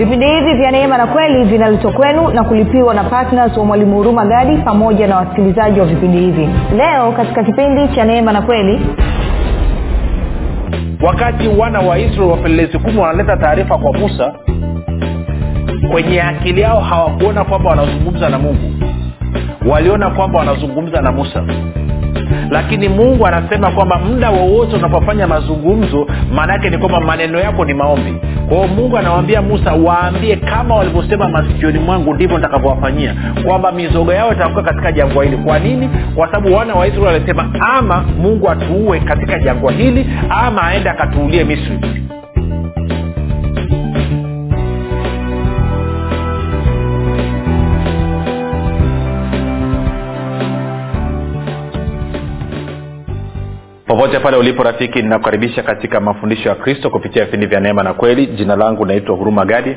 vipindi hivi vya neema na kweli vinaletwa kwenu na kulipiwa na ptns wa mwalimu huruma gadi pamoja na wasikilizaji wa vipindi hivi. Leo katika kipindi cha neema na kweli. Wakati wana wa israeli wapelelezi kumi wanaleta taarifa kwa musa kwenye akili yao hawakuona kwamba wanazungumza na mungu. Waliona kwamba wanazungumza na musa lakini mungu anasema kwamba muda wowote unapofanya mazungumzo maana yake ni kwamba maneno yako ni maombi. Kwao mungu anawambia musa waambie kama walivyosema masikioni mwangu ndivyo nitakavyowafanyia. Kwamba mizogo yao itakuwa katika jangwa hili. Kwa nini? Kwa sababu wana wa israeli walisema ama mungu atuue katika jangwa hili ama aende akatuulie misri popote pale ulipo rafiki ninakukaribisha katika mafundisho ya kristo kupitia vipindi vya neema na kweli. Jina langu naitwa huruma gadi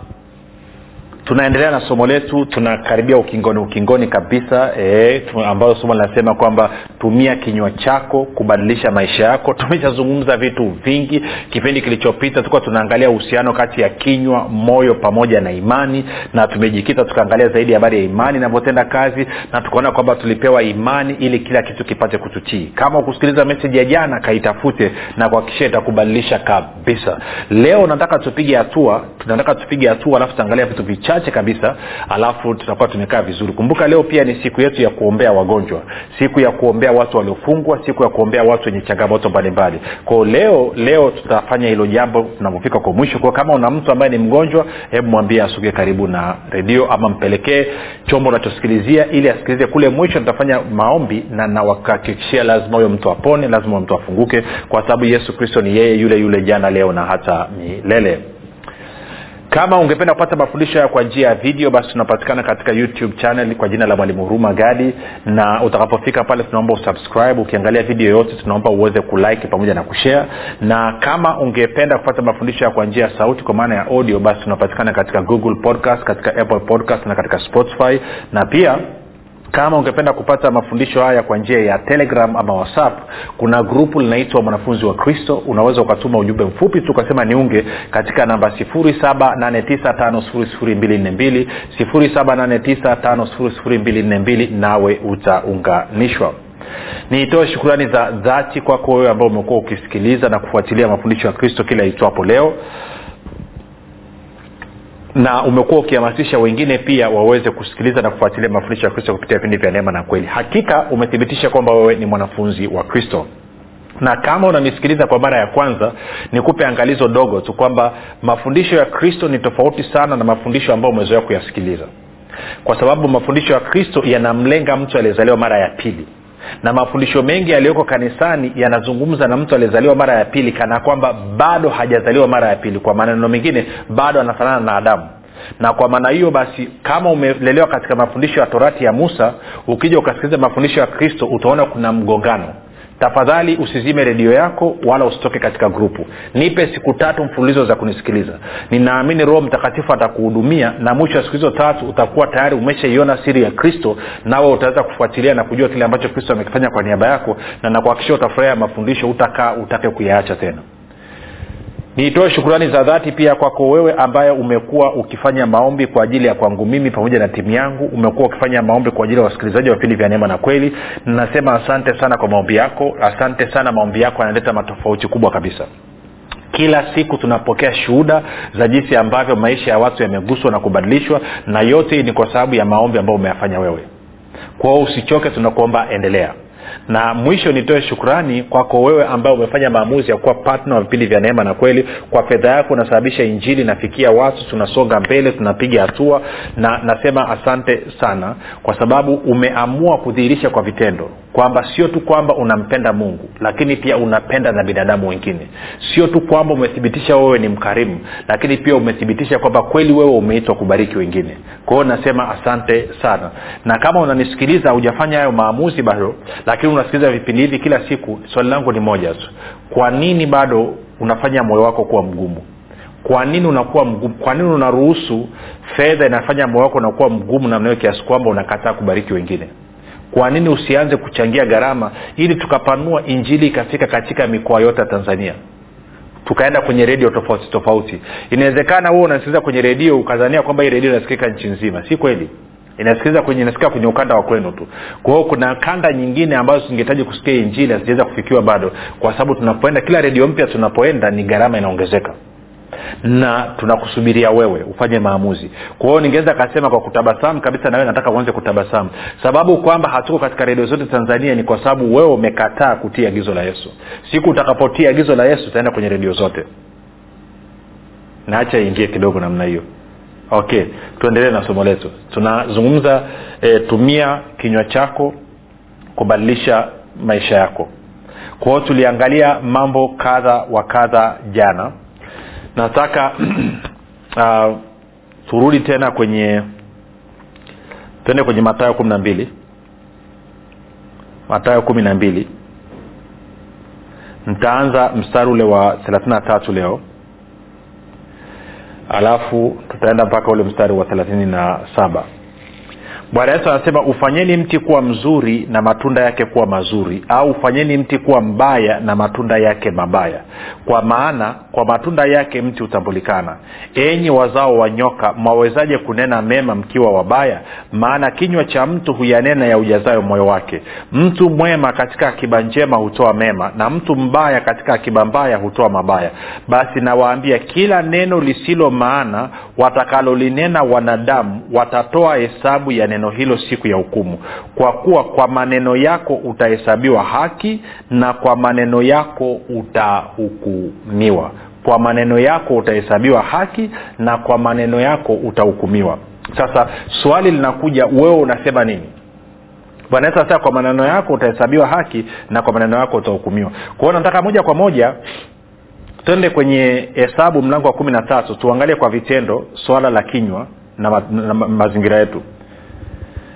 tunaendelea na somo letu tunakaribia ukingoni ukingoni kabisa e, ambayo somo linasema kwamba tumia kinywa chako kubadilisha maisha yako. Tumeshazungumza vitu vingi kipindi kilichopita tulikuwa tunaangalia uhusiano kati ya kinywa moyo pamoja na imani na tumejikita tukaangalia zaidi habari ya imani inavyotenda kazi na tukaona kwamba tulipewa imani ili kila kitu kipate kututii. Kama ukusikiliza meseji ya jana kaitafute na kuhakikisha itakubadilisha kabisa. Leo nataka tupige hatua tunataka tupige hatua alafu tutaangalia vitu vichache chache kabisa alafu tutakuwa tumekaa vizuri. Kumbuka leo pia ni siku yetu ya kuombea wagonjwa siku ya kuombea watu waliofungwa siku ya kuombea watu wenye changamoto mbalimbali. Kwao leo leo tutafanya hilo jambo tunapofika kwa mwisho. Kwao kama una mtu ambaye ni mgonjwa hebu mwambie asuge karibu na redio ama mpelekee chombo unachosikilizia ili asikilize kule mwisho. Nitafanya maombi na nawakakikishia lazima huyo mtu apone lazima huyo mtu afunguke kwa sababu yesu kristo ni yeye yule yule jana leo na hata milele kama ungependa kupata mafundisho haya kwa njia ya video basi tunapatikana katika youtube channel kwa jina la mwalimu huruma gadi. Na utakapofika pale tunaomba usubscribe. Ukiangalia video yote tunaomba uweze kulike pamoja na kushare. Na kama ungependa kupata mafundisho haya kwa njia ya sauti kwa maana ya audio basi tunapatikana katika google podcast katika apple podcast na katika spotify. Na pia kama ungependa kupata mafundisho haya kwa njia ya telegram ama whatsapp kuna grupu linaitwa mwanafunzi wa kristo. Unaweza ukatuma ujumbe mfupi tu ukasema niunge katika namba 7895242 7895242 nawe utaunganishwa. Niitoe shukurani za dhati kwako wewe ambao umekuwa ukisikiliza na kufuatilia mafundisho ya kristo kila itwapo leo na umekuwa ukihamasisha wengine pia waweze kusikiliza na kufuatilia mafundisho ya kristo kupitia vipindi vya neema na kweli. Hakika umethibitisha kwamba wewe ni mwanafunzi wa kristo. Na kama unanisikiliza kwa mara ya kwanza nikupe angalizo dogo tu kwamba mafundisho ya kristo ni tofauti sana na mafundisho ambayo umezoea kuyasikiliza. Kwa sababu mafundisho ya kristo yanamlenga mtu aliyezaliwa mara ya pili na mafundisho mengi yaliyoko kanisani yanazungumza na mtu aliyezaliwa mara ya pili kana kwamba bado hajazaliwa mara ya pili. Kwa maneno mengine bado anafanana na adamu. Na kwa maana hiyo basi kama umelelewa katika mafundisho ya torati ya musa ukija ukasikiliza mafundisho ya kristo utaona kuna mgongano tafadhali usizime redio yako wala usitoke katika grupu. Nipe siku tatu mfululizo za kunisikiliza. Ninaamini roho mtakatifu atakuhudumia na mwisho wa siku hizo tatu utakuwa tayari umeshaiona siri ya kristo nawe utaweza kufuatilia na kujua kile ambacho kristo amekifanya kwa niaba yako na nakuhakikisha utafurahia mafundisho utakaa utake kuyaacha tena niitoe shukurani za dhati pia kwako wewe ambaye umekuwa ukifanya maombi kwa ajili ya kwangu mimi pamoja na timu yangu. Umekuwa ukifanya maombi kwa ajili ya wasikilizaji wa vipindi vya neema na kweli. Nasema asante sana kwa maombi yako. Asante sana maombi yako yanaleta matofauti kubwa kabisa. Kila siku tunapokea shuhuda za jinsi ambavyo maisha ya watu yameguswa na kubadilishwa na yote ni kwa sababu ya maombi ambayo umeyafanya wewe. Kwao usichoke tunakuomba endelea na mwisho nitoe shukrani kwako wewe ambaye umefanya maamuzi ya kuwa patna wa vipindi vya neema na kweli. Kwa fedha yako unasababisha injili nafikia watu tunasonga mbele tunapiga hatua na nasema asante sana kwa sababu umeamua kudhihirisha kwa vitendo kwamba sio tu kwamba unampenda mungu lakini pia unapenda na binadamu wengine. Sio tu kwamba umethibitisha wewe ni mkarimu lakini pia umethibitisha kwamba kweli wewe umeitwa kubariki wengine. Kwa hiyo nasema asante sana. Na kama unanisikiliza hujafanya hayo maamuzi bado lakini unasikiliza vipindi hivi kila siku swali langu ni moja tu. Kwa nini bado unafanya moyo wako kuwa mgumu? Kwa nini unakuwa mgumu? Kwa nini unaruhusu fedha inafanya moyo wako unakuwa mgumu namnayo kiasi kwamba unakataa kubariki wengine? Kwa nini usianze kuchangia gharama ili tukapanua injili ikafika katika mikoa yote ya tanzania? Tukaenda kwenye redio tofauti tofauti. Inawezekana huo unasikiliza kwenye redio ukazania kwamba hii redio inasikika nchi nzima. Si kweli inasikiliza kwenye inasikia kwenye ukanda wa kwenu tu. Kwa hiyo kuna kanda nyingine ambazo zingehitaji kusikia injili hazijaweza kufikiwa bado. Kwa sababu tunapoenda kila redio mpya tunapoenda ni gharama inaongezeka. Na tunakusubiria wewe ufanye maamuzi. Kwa hiyo ningeweza kasema kwa kutabasamu kabisa nawe nataka uanze kutabasamu. Sababu kwamba hatuko katika redio zote tanzania ni kwa sababu wewe umekataa kutia agizo la yesu. Siku utakapotia agizo la yesu utaenda kwenye redio zote. Naacha ingie kidogo namna hiyo okay tuendelee na somo letu. Tunazungumza e, tumia kinywa chako kubadilisha maisha yako. Kwa hiyo tuliangalia mambo kadha wa kadha jana. Nataka uh, turudi tena kwenye tuende kwenye matayo kumi na mbili. Matayo kumi na mbili. Ntaanza mstari ule wa thelathini tatu leo alafu tutaenda mpaka ule mstari wa thelathini na saba bwana yesu anasema ufanyeni mti kuwa mzuri na matunda yake kuwa mazuri au ufanyeni mti kuwa mbaya na matunda yake mabaya. Kwa maana kwa matunda yake mti hutambulikana. Enyi wazao wa nyoka mwawezaje kunena mema mkiwa wabaya? Maana kinywa cha mtu huyanena ya ujazayo moyo wake. Mtu mwema katika akiba njema hutoa mema na mtu mbaya katika akiba mbaya hutoa mabaya. Basi nawaambia kila neno lisilo maana watakalolinena wanadamu watatoa hesabu ya neno hilo siku ya hukumu. Kwa kuwa kwa maneno yako utahesabiwa haki na kwa maneno yako utahukumiwa. Kwa maneno yako utahesabiwa haki na kwa maneno yako utahukumiwa. Sasa swali linakuja wewe unasema nini? Bwana kwa maneno yako utahesabiwa haki na kwa maneno yako utahukumiwa. Kwa nataka moja kwa moja twende kwenye hesabu mlango wa kumi na tatu tuangalie kwa vitendo swala la kinywa na, ma, na ma, mazingira yetu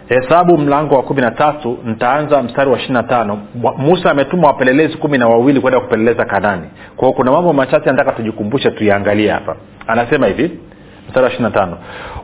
hesabu mlango wa kumi na tatu ntaanza mstari wa ishiri na tano. Musa ametuma wapelelezi kumi na wawili kwenda kupeleleza kanani. Kwao kuna mambo machache nataka tujikumbushe tuiangalie hapa. Anasema hivi mstari wa ishiri na tano.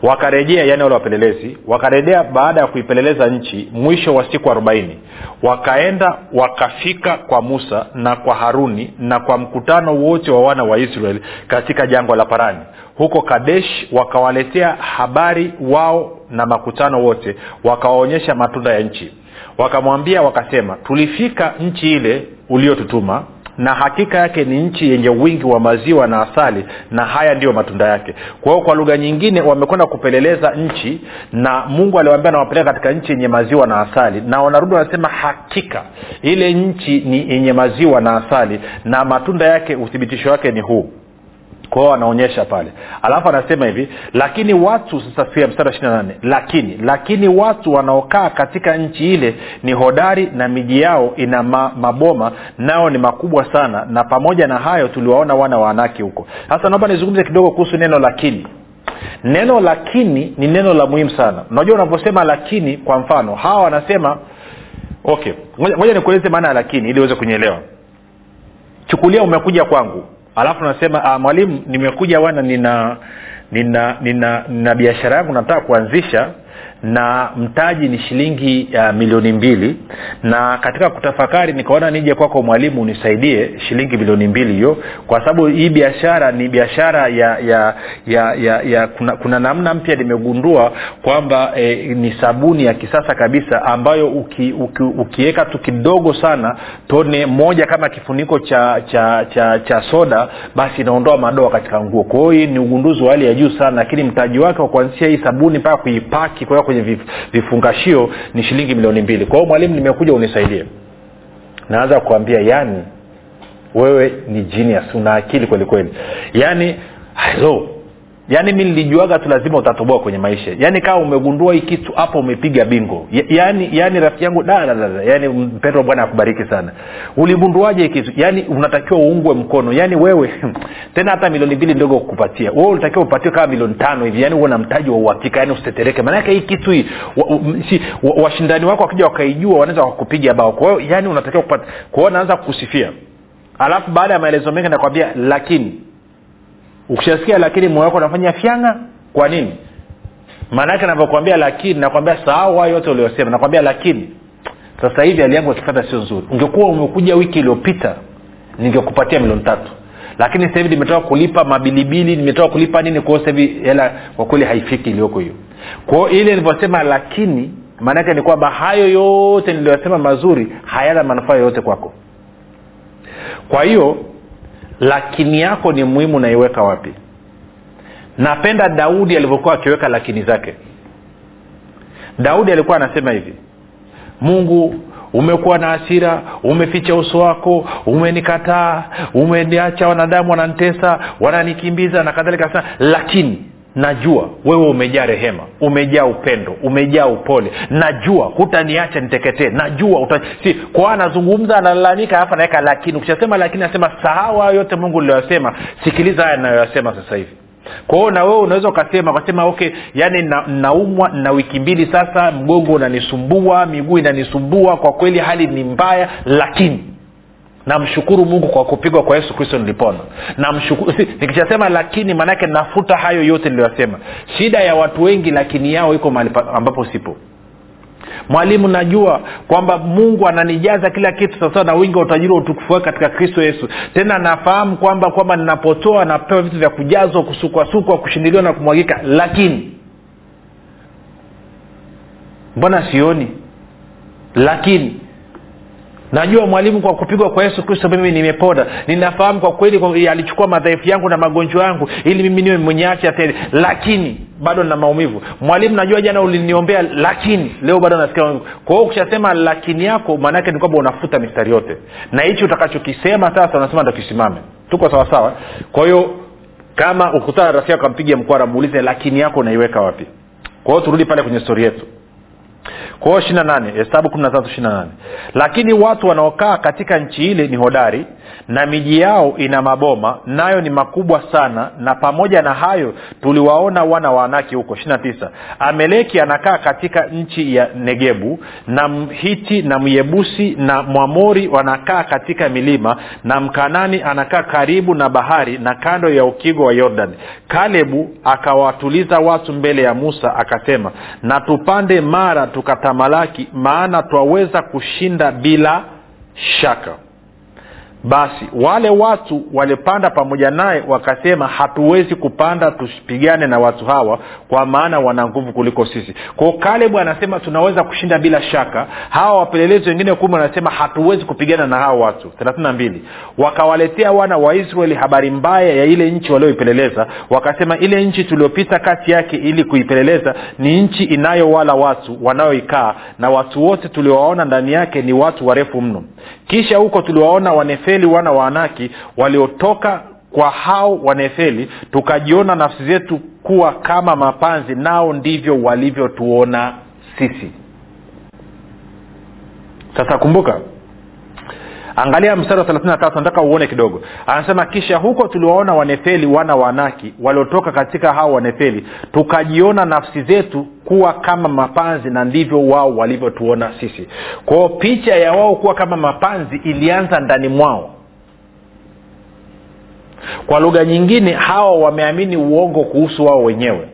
Wakarejea yani wale wapelelezi wakarejea baada ya kuipeleleza nchi mwisho wa siku arobaini. Wakaenda wakafika kwa musa na kwa haruni na kwa mkutano wote wa wana wa israeli katika jangwa la parani. Huko kadesh wakawaletea habari wao na makutano wote wakawaonyesha matunda ya nchi. Wakamwambia wakasema tulifika nchi ile uliotutuma na hakika yake ni nchi yenye wingi wa maziwa na asali na haya ndiyo matunda yake. Kwa hiyo kwa lugha nyingine wamekwenda kupeleleza nchi na mungu aliwambia nawapeleka katika nchi yenye maziwa na asali. Na wanarudi wanasema hakika ile nchi ni yenye maziwa na asali na matunda yake uthibitisho wake ni huu kwao anaonyesha pale. Alafu anasema hivi lakini watu sasa pia mstari wa ishiri nane lakini lakini watu wanaokaa katika nchi ile ni hodari na miji yao ina ma, maboma nao ni makubwa sana na pamoja na hayo tuliwaona wana wa anaki huko. Sasa naomba nizungumze kidogo kuhusu neno lakini. Neno lakini ni neno la muhimu sana. Unajua unavyosema lakini kwa mfano hawa wanasema okay ngoja nikueleze maana ya lakini ili uweze kunyelewa chukulia umekuja kwangu alafu nasema ah, mwalimu nimekuja wana nina nina nina, nina biashara yangu nataka kuanzisha na mtaji ni shilingi ya milioni mbili. Na katika kutafakari nikaona nije kwako mwalimu unisaidie shilingi milioni mbili hiyo kwa sababu hii biashara ni biashara ya ya ya, ya, ya kuna, kuna namna mpya nimegundua kwamba e, ni sabuni ya kisasa kabisa ambayo ukiweka uki, ukiweka tu kidogo sana tone moja kama kifuniko cha cha cha, cha soda basi inaondoa madoa katika nguo. Kwa hiyo hii ni ugunduzi wa hali ya juu sana lakini mtaji wake wa kuanzisha hii sabuni mpaka kuipaki kuweka kwenye vifungashio ni shilingi milioni mbili. Kwa hiyo mwalimu nimekuja unisaidie. Naanza kuambia yani wewe ni genius una akili kwelikweli kweli. Yaani hello yaani mi nilijuaga tu lazima utatoboa kwenye maisha. Yaani kama umegundua hii kitu hapo umepiga bingo. Ya, yaani yaani rafiki yangu dadadada yaani mpendwa bwana akubariki sana. Uligunduaje kitu? Yaani unatakiwa uungwe mkono. Yaani wewe tena hata milioni mbili ndogo kukupatia. Wewe ulitakiwa upatiwe kama milioni tano hivi. Yaani uwe na mtaji wa uhakika yaani usitetereke. Maanake hii kitu hii washindani wa, wa wako wakija wakaijua wanaweza wakakupiga bao. Kwa hiyo yaani unatakiwa kupata kwa hiyo naanza kukusifia alafu baada ya maelezo mengi nakwambia lakini ukishasikia lakini moyo wako unafanya fyanga kwa nini? Maanaake navyokwambia lakini nakwambia sahau hayo yote uliosema nakwambia lakini sasa hivi hali yangu ya sio nzuri. Ungekuwa umekuja wiki iliyopita ningekupatia milioni tatu. Lakini sasa hivi nimetoka kulipa mabilibili nimetoka kulipa nini kwao hivi hela kwa kweli haifiki iliyoko hiyo. Kwao ile nilivyosema lakini maanaake ni kwamba hayo yote niliyosema mazuri hayana manufaa yoyote kwako. Kwa hiyo lakini yako ni muhimu naiweka wapi? Napenda daudi alivyokuwa akiweka lakini zake. Daudi alikuwa anasema hivi mungu umekuwa na hasira umeficha uso wako umenikataa umeniacha wanadamu wananitesa wananikimbiza na kadhalika lakini najua wewe umejaa rehema umejaa upendo umejaa upole. Najua hutaniacha niteketee. Najua uta... si kwa anazungumza analalamika hapa naweka lakini. Ukishasema lakini anasema sahau hayo yote mungu ulioyasema sikiliza haya nayoyasema sasa hivi. Kwa hiyo na wewe unaweza ukasema ukasema okay yani na, naumwa na wiki mbili sasa mgongo unanisumbua miguu inanisumbua kwa kweli hali ni mbaya lakini namshukuru mungu kwa kupigwa kwa yesu kristo nilipona. Namshukuru nikishasema lakini maanake nafuta hayo yote niliyoyasema shida ya watu wengi lakini yao iko mahali ambapo sipo. Mwalimu najua kwamba mungu ananijaza kila kitu sawasawa na wingi wa utajiri wa utukufu wake katika kristo yesu. Tena nafahamu kwamba kwamba ninapotoa napewa vitu vya kujazwa kusukwasukwa kushindiliwa na kumwagika lakini mbona sioni? Lakini najua mwalimu kwa kupigwa kwa yesu kristo mimi nimepona ninafahamu kwa kweli alichukua madhaifu yangu na magonjwa yangu ili mimi niwe mwenye afya tele. Lakini bado nina maumivu. Mwalimu najua jana uliniombea lakini leo bado nasikia maumivu. Kwa hiyo ukishasema lakini yako maanaake ni kwamba unafuta mistari yote. Na hichi utakachokisema sasa unasema ndo tuko sawasawa kwa hiyo kama ukutana rafiki yako mkwara muulize lakini yako unaiweka wapi? Kwa hiyo turudi pale kwenye stori yetu kwa hiyo ishiri na nane hesabu kumi na tatu ishiri na nane. Lakini watu wanaokaa katika nchi ile ni hodari na miji yao ina maboma nayo ni makubwa sana na pamoja na hayo tuliwaona wana wa anaki huko. Ishiri na tisa. Ameleki anakaa katika nchi ya negebu na mhiti na myebusi na mwamori wanakaa katika milima na mkanani anakaa karibu na bahari na kando ya ukigo wa yordan kalebu akawatuliza watu mbele ya musa akasema na tupande mara tukatamalaki maana twaweza kushinda bila shaka basi wale watu walipanda pamoja naye wakasema hatuwezi kupanda tusipigane na watu hawa kwa maana wana nguvu kuliko sisi. Kwao kalebu anasema tunaweza kushinda bila shaka. Hawa wapelelezi wengine kumi wanasema hatuwezi kupigana na hawa watu. Thelathini na mbili. Wakawaletea wana wa israeli habari mbaya ya ile nchi walioipeleleza. Wakasema ile nchi tuliopita kati yake ili kuipeleleza ni nchi inayowala watu wanaoikaa na watu wote tuliowaona ndani yake ni watu warefu mno. Kisha huko tuliwaona wanefeli wana wa anaki waliotoka kwa hao wanefeli tukajiona nafsi zetu kuwa kama mapanzi nao ndivyo walivyotuona sisi. Sasa kumbuka angalia mstari wa thelathini nataka uone kidogo. Anasema kisha huko tuliwaona wanefeli wana wanaki waliotoka katika hao wanefeli. Tukajiona nafsi zetu kuwa kama mapanzi na ndivyo wao walivyotuona sisi. Kwao picha ya wao kuwa kama mapanzi ilianza ndani mwao. Kwa lugha nyingine hawa wameamini uongo kuhusu wao wenyewe.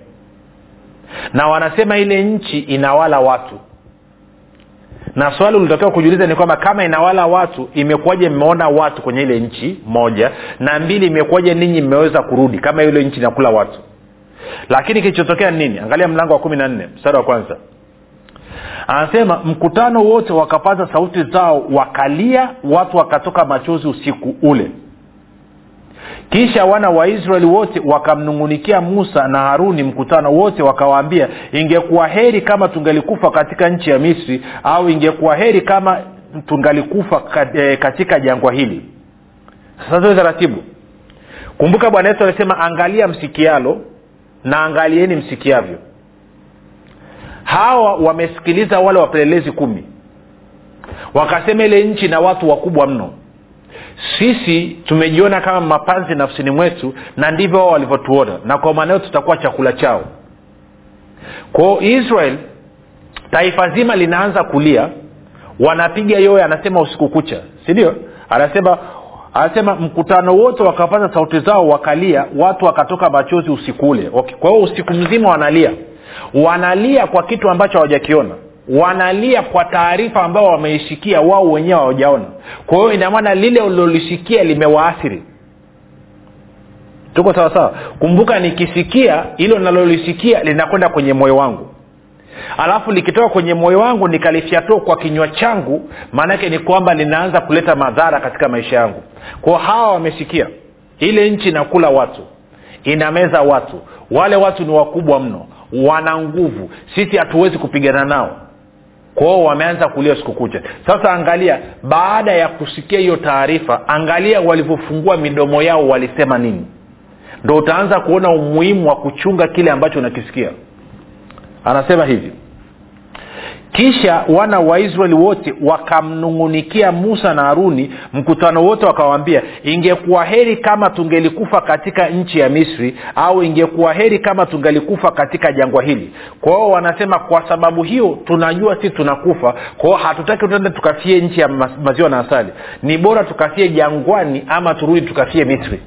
Na wanasema ile nchi inawala watu na swali ulitakiwa kujiuliza ni kwamba kama inawala watu imekuwaje mmeona watu kwenye ile nchi moja? Na mbili imekuwaje ninyi mmeweza kurudi kama ile nchi inakula watu? Lakini kilichotokea ni nini? Angalia mlango wa kumi na nne mstari wa kwanza. Anasema mkutano wote wakapaza sauti zao wakalia watu wakatoka machozi usiku ule kisha wana wa israeli wote wakamnung'unikia musa na haruni mkutano wote wakawaambia ingekuwa heri kama tungelikufa katika nchi ya misri au ingekuwa heri kama tungalikufa katika jangwa hili. Sasa tuwe taratibu. Kumbuka bwana yesu alisema angalia msikialo na angalieni msikiavyo. Hawa wamesikiliza wale wapelelezi kumi. Wakasema ile nchi na watu wakubwa mno sisi tumejiona kama mapanzi nafsini mwetu na ndivyo wao walivyotuona. Na kwa maana hiyo tutakuwa chakula chao. Kwao israel taifa zima linaanza kulia. Wanapiga yoye anasema usiku kucha. Sindio anasema anasema mkutano wote wakapaza sauti zao wakalia. Watu wakatoka machozi usiku ule. Okay. kwa hiyo usiku mzima wanalia. Wanalia kwa kitu ambacho hawajakiona wanalia kwa taarifa ambao wameishikia wao wenyewe hawajaona. Kwa hiyo inamaana lile ulilolisikia limewaathiri. Tuko sawasawa kumbuka nikisikia hilo nalolisikia linakwenda kwenye moyo wangu. Alafu likitoka kwenye moyo wangu nikalifyatua kwa kinywa changu maanake ni kwamba linaanza kuleta madhara katika maisha yangu. Kwao hawa wamesikia. Ile nchi inakula watu inameza watu. Wale watu ni wakubwa mno wana nguvu. Sisi hatuwezi kupigana nao kwao wameanza kulia siku kucha. Sasa angalia baada ya kusikia hiyo taarifa angalia walivyofungua midomo yao walisema nini. Ndo utaanza kuona umuhimu wa kuchunga kile ambacho unakisikia. Anasema hivi kisha wana wa israeli wote wakamnung'unikia musa na haruni mkutano wote wakawaambia ingekuwa heri kama tungelikufa katika nchi ya misri au ingekuwa heri kama tungelikufa katika jangwa hili. Kwa hiyo wanasema kwa sababu hiyo tunajua sisi tunakufa kwao hatutaki tuende tukafie nchi ya maziwa na asali. Ni bora tukafie jangwani ama turudi tukafie misri.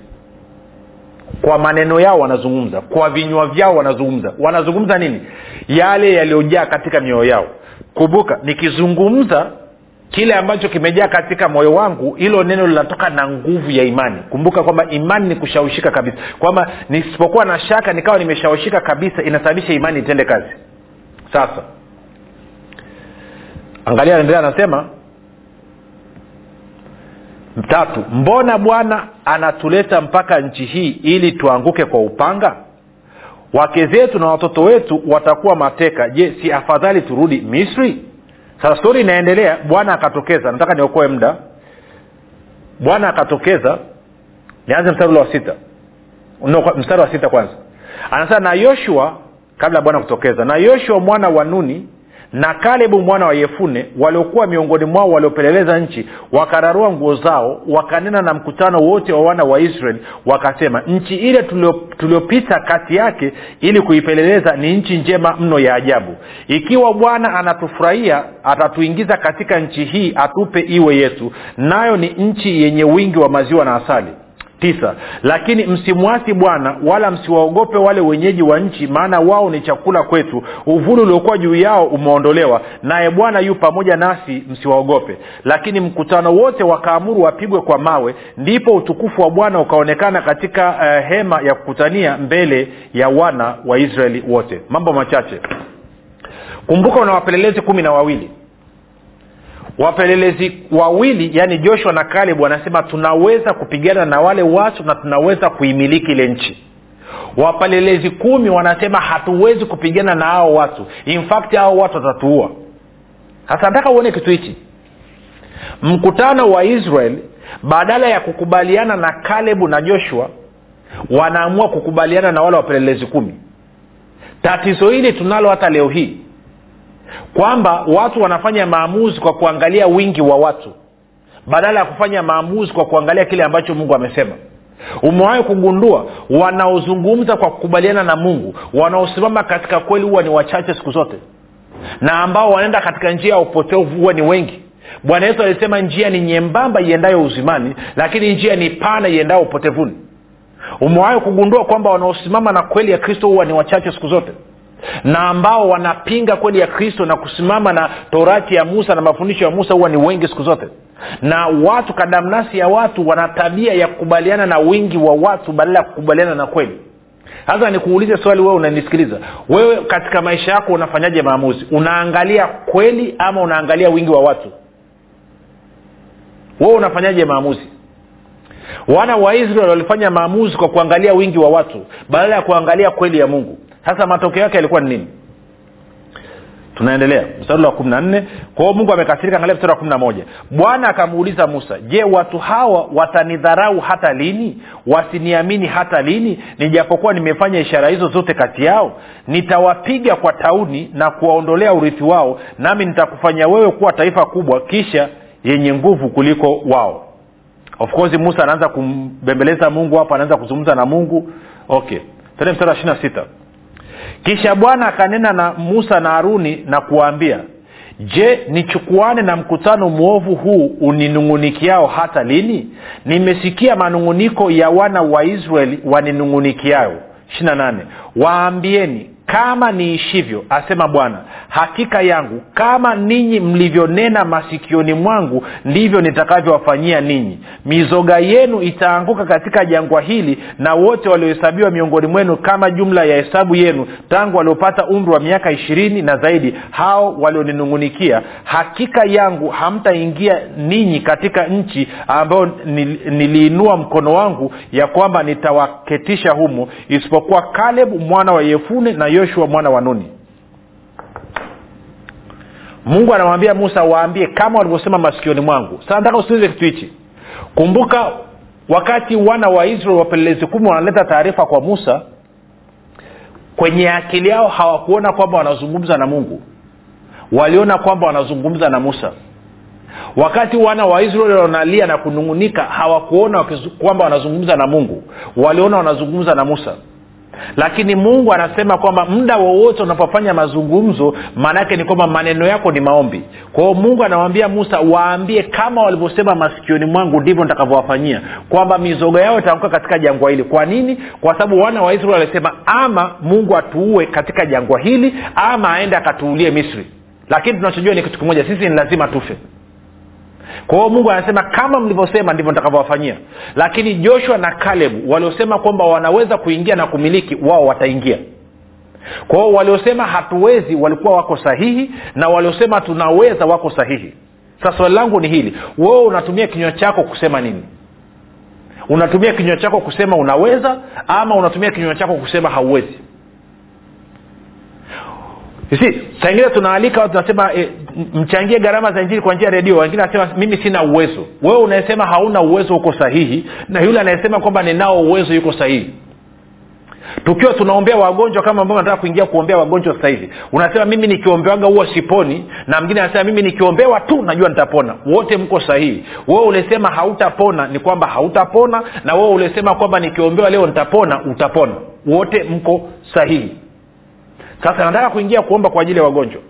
Kwa maneno yao wanazungumza kwa vinywa vyao wanazungumza. Wanazungumza nini? Yale yaliyojaa katika mioyo yao kumbuka nikizungumza kile ambacho kimejaa katika moyo wangu hilo neno linatoka na nguvu ya imani. Kumbuka kwamba imani ni kushawishika kabisa. Kwamba nisipokuwa na shaka nikawa nimeshawishika kabisa inasababisha imani itende kazi. Sasa angalia anaendelea anasema tatu mbona bwana anatuleta mpaka nchi hii ili tuanguke kwa upanga wake zetu na watoto wetu watakuwa mateka. Je si afadhali turudi misri? Sasa stori inaendelea. Bwana akatokeza. Nataka niokoe muda. Bwana akatokeza. Nianze mstari wa sita. Mstari wa sita kwanza. Anasema na yoshua kabla ya bwana kutokeza na yoshua mwana wa nuni na kalebu mwana wa yefune waliokuwa miongoni mwao waliopeleleza nchi wakararua nguo zao wakanena na mkutano wote wa wana wa israeli wakasema nchi ile tuliopita kati yake ili kuipeleleza ni nchi njema mno ya ajabu. Ikiwa bwana anatufurahia atatuingiza katika nchi hii atupe iwe yetu. Nayo ni nchi yenye wingi wa maziwa na asali tisa. Lakini msimwasi bwana wala msiwaogope wale wenyeji wa nchi maana wao ni chakula kwetu. Uvuli uliokuwa juu yao umeondolewa naye bwana yu pamoja nasi msiwaogope. Lakini mkutano wote wakaamuru wapigwe kwa mawe ndipo utukufu wa bwana ukaonekana katika uh, hema ya kukutania mbele ya wana wa israeli wote. Mambo machache. Kumbuka una wapelelezi kumi na wawili wapelelezi wawili yaani joshua na kalebu wanasema tunaweza kupigana na wale watu na tunaweza kuimiliki ile nchi. Wapelelezi kumi wanasema hatuwezi kupigana na hao watu. In fact hao watu watatuua. Sasa nataka uone kitu hichi. Mkutano wa israel badala ya kukubaliana na kalebu na joshua wanaamua kukubaliana na wale wapelelezi kumi. Tatizo hili tunalo hata leo hii kwamba watu wanafanya maamuzi kwa kuangalia wingi wa watu badala ya kufanya maamuzi kwa kuangalia kile ambacho mungu amesema. Umewahi kugundua wanaozungumza kwa kukubaliana na mungu wanaosimama katika kweli huwa ni wachache siku zote? Na ambao wanaenda katika njia ya upotevu huwa ni wengi. Bwana yesu alisema njia ni nyembamba iendayo uzimani lakini njia ni pana iendayo upotevuni. Umewahi kugundua kwamba wanaosimama na kweli ya kristo huwa ni wachache siku zote na ambao wanapinga kweli ya kristo na kusimama na torati ya musa na mafundisho ya musa huwa ni wengi siku zote. Na watu kadamnasi ya watu wana tabia ya kukubaliana na wingi wa watu badala ya kukubaliana na kweli. Sasa nikuulize swali wewe unanisikiliza. Wewe katika maisha yako unafanyaje maamuzi? Unaangalia kweli ama unaangalia wingi wa watu? Wewe unafanyaje maamuzi? Wana wa israel walifanya maamuzi kwa kuangalia wingi wa watu badala ya kuangalia kweli ya mungu sasa matokeo yake yalikuwa ni nini? Tunaendelea. Mstari wa kumi na nne. Kwao mungu amekasirika angalia mstari wa kumi na moja. Bwana akamuuliza musa je watu hawa watanidharau hata lini? Wasiniamini hata lini? Nijapokuwa nimefanya ishara hizo zote kati yao nitawapiga kwa tauni na kuwaondolea urithi wao nami nitakufanya wewe kuwa taifa kubwa kisha yenye nguvu kuliko wao. Of course musa anaanza kumbembeleza mungu hapo anaanza kuzungumza na mungu. Okay. Tene mstari wa ishiri na sita kisha bwana akanena na musa na haruni na kuwaambia je nichukuane na mkutano mwovu huu uninung'unikiao hata lini? Nimesikia manung'uniko ya wana wa israeli waninung'unikiao. 8 waambieni kama niishivyo asema bwana hakika yangu kama ninyi mlivyonena masikioni mwangu ndivyo nitakavyowafanyia ninyi. Mizoga yenu itaanguka katika jangwa hili na wote waliohesabiwa miongoni mwenu kama jumla ya hesabu yenu tangu waliopata umri wa miaka ishirini na zaidi hao walioninung'unikia. Hakika yangu hamtaingia ninyi katika nchi ambayo niliinua mkono wangu ya kwamba nitawaketisha humo isipokuwa kalebu mwana wa yefune na yoshua mwana wa nuni. Mungu anamwambia musa waambie kama walivyosema masikioni mwangu. Sasa nataka usikilize kitu hichi. Kumbuka wakati wana wa israel wapelelezi kumi wanaleta taarifa kwa musa kwenye akili yao hawakuona kwamba wanazungumza na mungu. Waliona kwamba wanazungumza na musa. Wakati wana wa israeli wanalia na kunung'unika hawakuona kwamba wanazungumza na mungu. Waliona wanazungumza na musa lakini mungu anasema kwamba muda wowote unapofanya mazungumzo maana yake ni kwamba maneno yako ni maombi. Kwa hiyo mungu anawambia musa waambie kama walivyosema masikioni mwangu ndivyo nitakavyowafanyia. Kwamba mizoga yao itaanguka katika jangwa hili. Kwa nini? Kwa sababu wana wa israeli walisema ama mungu atuue katika jangwa hili ama aende akatuulie misri. Lakini tunachojua ni kitu kimoja sisi ni lazima tufe kwa hiyo mungu anasema kama mlivyosema ndivyo nitakavyowafanyia. Lakini joshua na kalebu waliosema kwamba wanaweza kuingia na kumiliki wao wataingia. Kwa waliosema hatuwezi walikuwa wako sahihi na waliosema tunaweza wako sahihi. Sasa swali langu ni hili wewe unatumia kinywa chako kusema nini? Unatumia kinywa chako kusema unaweza ama unatumia kinywa chako kusema hauwezi si saingine tunaalika watu tunasema e, mchangie gharama za injili kwa njia ya redio wengine anasema mimi sina uwezo. Wewe unayesema hauna uwezo uko sahihi na yule anayesema kwamba ninao uwezo yuko sahihi. Tukiwa tunaombea wagonjwa kama ambao nataka kuingia kuombea wagonjwa sasa hivi unasema mimi nikiombewaga huwa siponi na mwingine anasema mimi nikiombewa tu najua nitapona. Wote mko sahihi. Wewe ulisema hautapona ni kwamba hautapona na wewe ulisema kwamba nikiombewa leo nitapona utapona. Wote mko sahihi sasa nataka kuingia kuomba kwa ajili ya wagonjwa.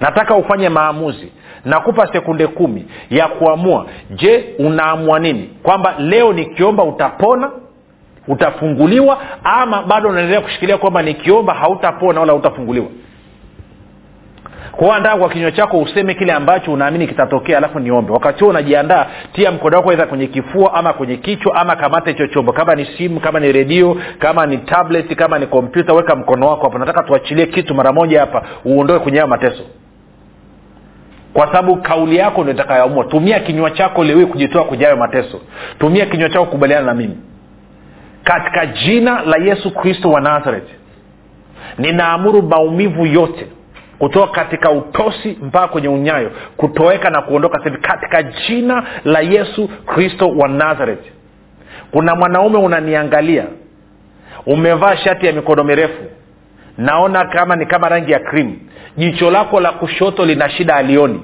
Nataka ufanye maamuzi. Nakupa sekunde kumi ya kuamua. Je unaamua nini? Kwamba leo nikiomba utapona utafunguliwa ama bado unaendelea kushikilia kwamba nikiomba hautapona wala hautafunguliwa kwao andaa kwa kinywa chako useme kile ambacho unaamini kitatokea alafu niombe. Wakati huo unajiandaa tia mkono wako edha kwenye kifua ama kwenye kichwa ama kamata hicho chombo. Kama ni simu kama ni redio kama ni tablet kama ni kompyuta weka mkono wako hapo. Nataka tuachilie kitu mara moja hapa uondoe kwenye hayo mateso. Kwa sababu kauli yako ndo itakayoamua. Tumia kinywa chako lewi kujitoa kwenye hayo mateso. Tumia kinywa chako kukubaliana na mimi. Katika jina la yesu kristo wa nazareti ninaamuru maumivu yote kutoka katika utosi mpaka kwenye unyayo kutoweka na kuondoka sahivi katika jina la yesu kristo wa nazareth. Kuna mwanaume unaniangalia umevaa shati ya mikono mirefu naona kama ni kama rangi ya krimu jicho lako la kushoto lina shida alioni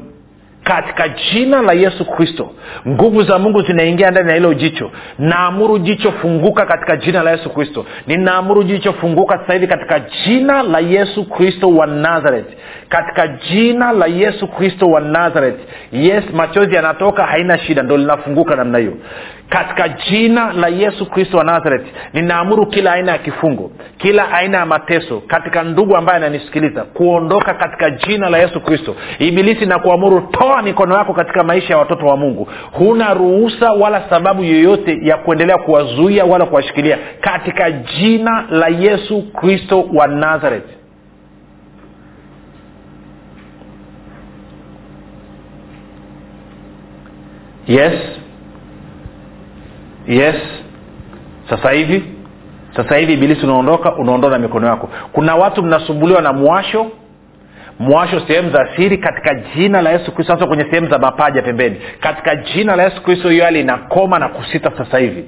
katika jina la yesu kristo nguvu za mungu zinaingia ndani ya hilo jicho. Naamuru jicho funguka katika jina la yesu kristo. Ninaamuru jicho funguka sasa hivi katika jina la yesu kristo wa nazareth. Katika jina la yesu kristo wa nazareth. Yes machozi yanatoka haina shida ndo linafunguka namna hiyo. Katika jina la yesu kristo wa nazareth ninaamuru kila aina ya kifungo kila aina ya mateso katika ndugu ambaye ananisikiliza kuondoka katika jina la yesu kristo. Ibilisi na kuamuru toa mikono yako katika maisha ya watoto wa mungu. Huna ruhusa wala sababu yoyote ya kuendelea kuwazuia wala kuwashikilia katika jina la yesu kristo wa nazareth. Yes. Yes. Sasa hivi. Sasa hivi ibilisi unaondoka unaondoa na mikono yako. Kuna watu mnasumbuliwa na mwasho mwasho sehemu za siri katika jina la yesu kristo hasa kwenye sehemu za mapaja pembeni. Katika jina la yesu kristo hiyo hali inakoma na kusita sasa hivi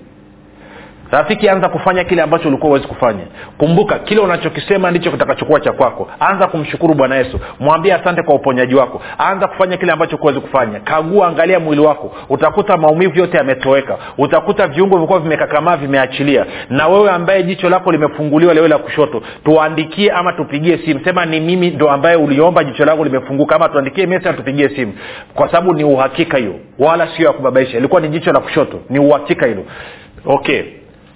rafiki anza kufanya kile ambacho ulikuwa huwezi kufanya. Kumbuka kile unachokisema ndicho kitakachokuwa cha kwako. Anza kumshukuru bwana yesu. Mwambie asante kwa uponyaji wako. Anza kufanya kile ambacho huwezi kufanya. Kagua angalia mwili wako. Utakuta maumivu yote yametoweka. Utakuta viungo vilikuwa vimekakamaa vimeachilia. Na wewe ambaye jicho lako limefunguliwa lewe la kushoto tuandikie ama tupigie simu. Sema ni mimi ndo ambaye uliomba jicho lako limefunguka ama tuandikie mesa tupigie simu. Kwa sababu ni uhakika hiyo. Wala sio ya kubabaisha. Ilikuwa ni jicho la kushoto. Ni uhakika hilo. Okay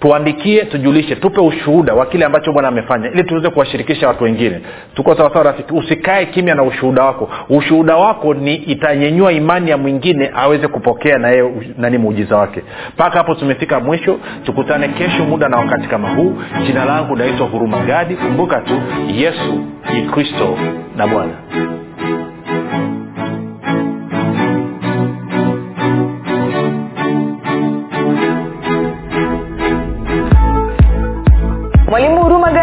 tuandikie tujulishe tupe ushuhuda wa kile ambacho bwana amefanya ili tuweze kuwashirikisha watu wengine. Tuko sawasawa rafiki usikae kimya na ushuhuda wako. Ushuhuda wako ni itanyenyua imani ya mwingine aweze kupokea na yeye nani muujiza wake. Mpaka hapo tumefika mwisho. Tukutane kesho muda na wakati kama huu. Jina langu naitwa huruma gadi. Kumbuka tu yesu ni kristo na bwana